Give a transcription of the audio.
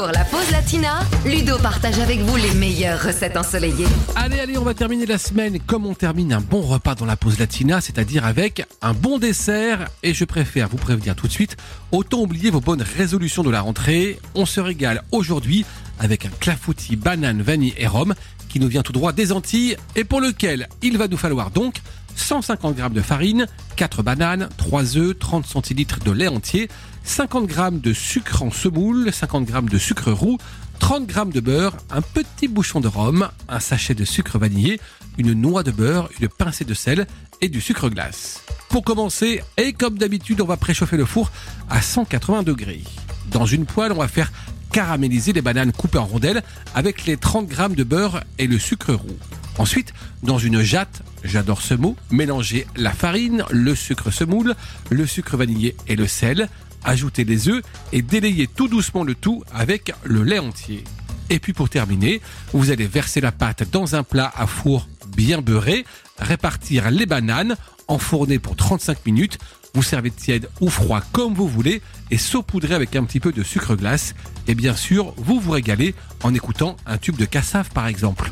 la pause latina, Ludo partage avec vous les meilleures recettes ensoleillées. Allez, allez, on va terminer la semaine comme on termine un bon repas dans la pause latina, c'est-à-dire avec un bon dessert. Et je préfère vous prévenir tout de suite, autant oublier vos bonnes résolutions de la rentrée. On se régale aujourd'hui avec un clafoutis banane, vanille et rhum qui nous vient tout droit des Antilles et pour lequel il va nous falloir donc 150 g de farine, 4 bananes, 3 œufs, 30 centilitres de lait entier, 50 g de sucre en semoule, 50 g de sucre roux, 30 g de beurre, un petit bouchon de rhum, un sachet de sucre vanillé, une noix de beurre, une pincée de sel et du sucre glace. Pour commencer, et comme d'habitude, on va préchauffer le four à 180 degrés. Dans une poêle, on va faire caraméliser les bananes coupées en rondelles avec les 30 g de beurre et le sucre roux. Ensuite, dans une jatte, j'adore ce mot, mélangez la farine, le sucre semoule, le sucre vanillé et le sel, ajoutez les œufs et délayez tout doucement le tout avec le lait entier. Et puis pour terminer, vous allez verser la pâte dans un plat à four bien beurré, répartir les bananes, enfourner pour 35 minutes, vous servez tiède ou froid comme vous voulez et saupoudrer avec un petit peu de sucre glace. Et bien sûr, vous vous régalez en écoutant un tube de cassave par exemple.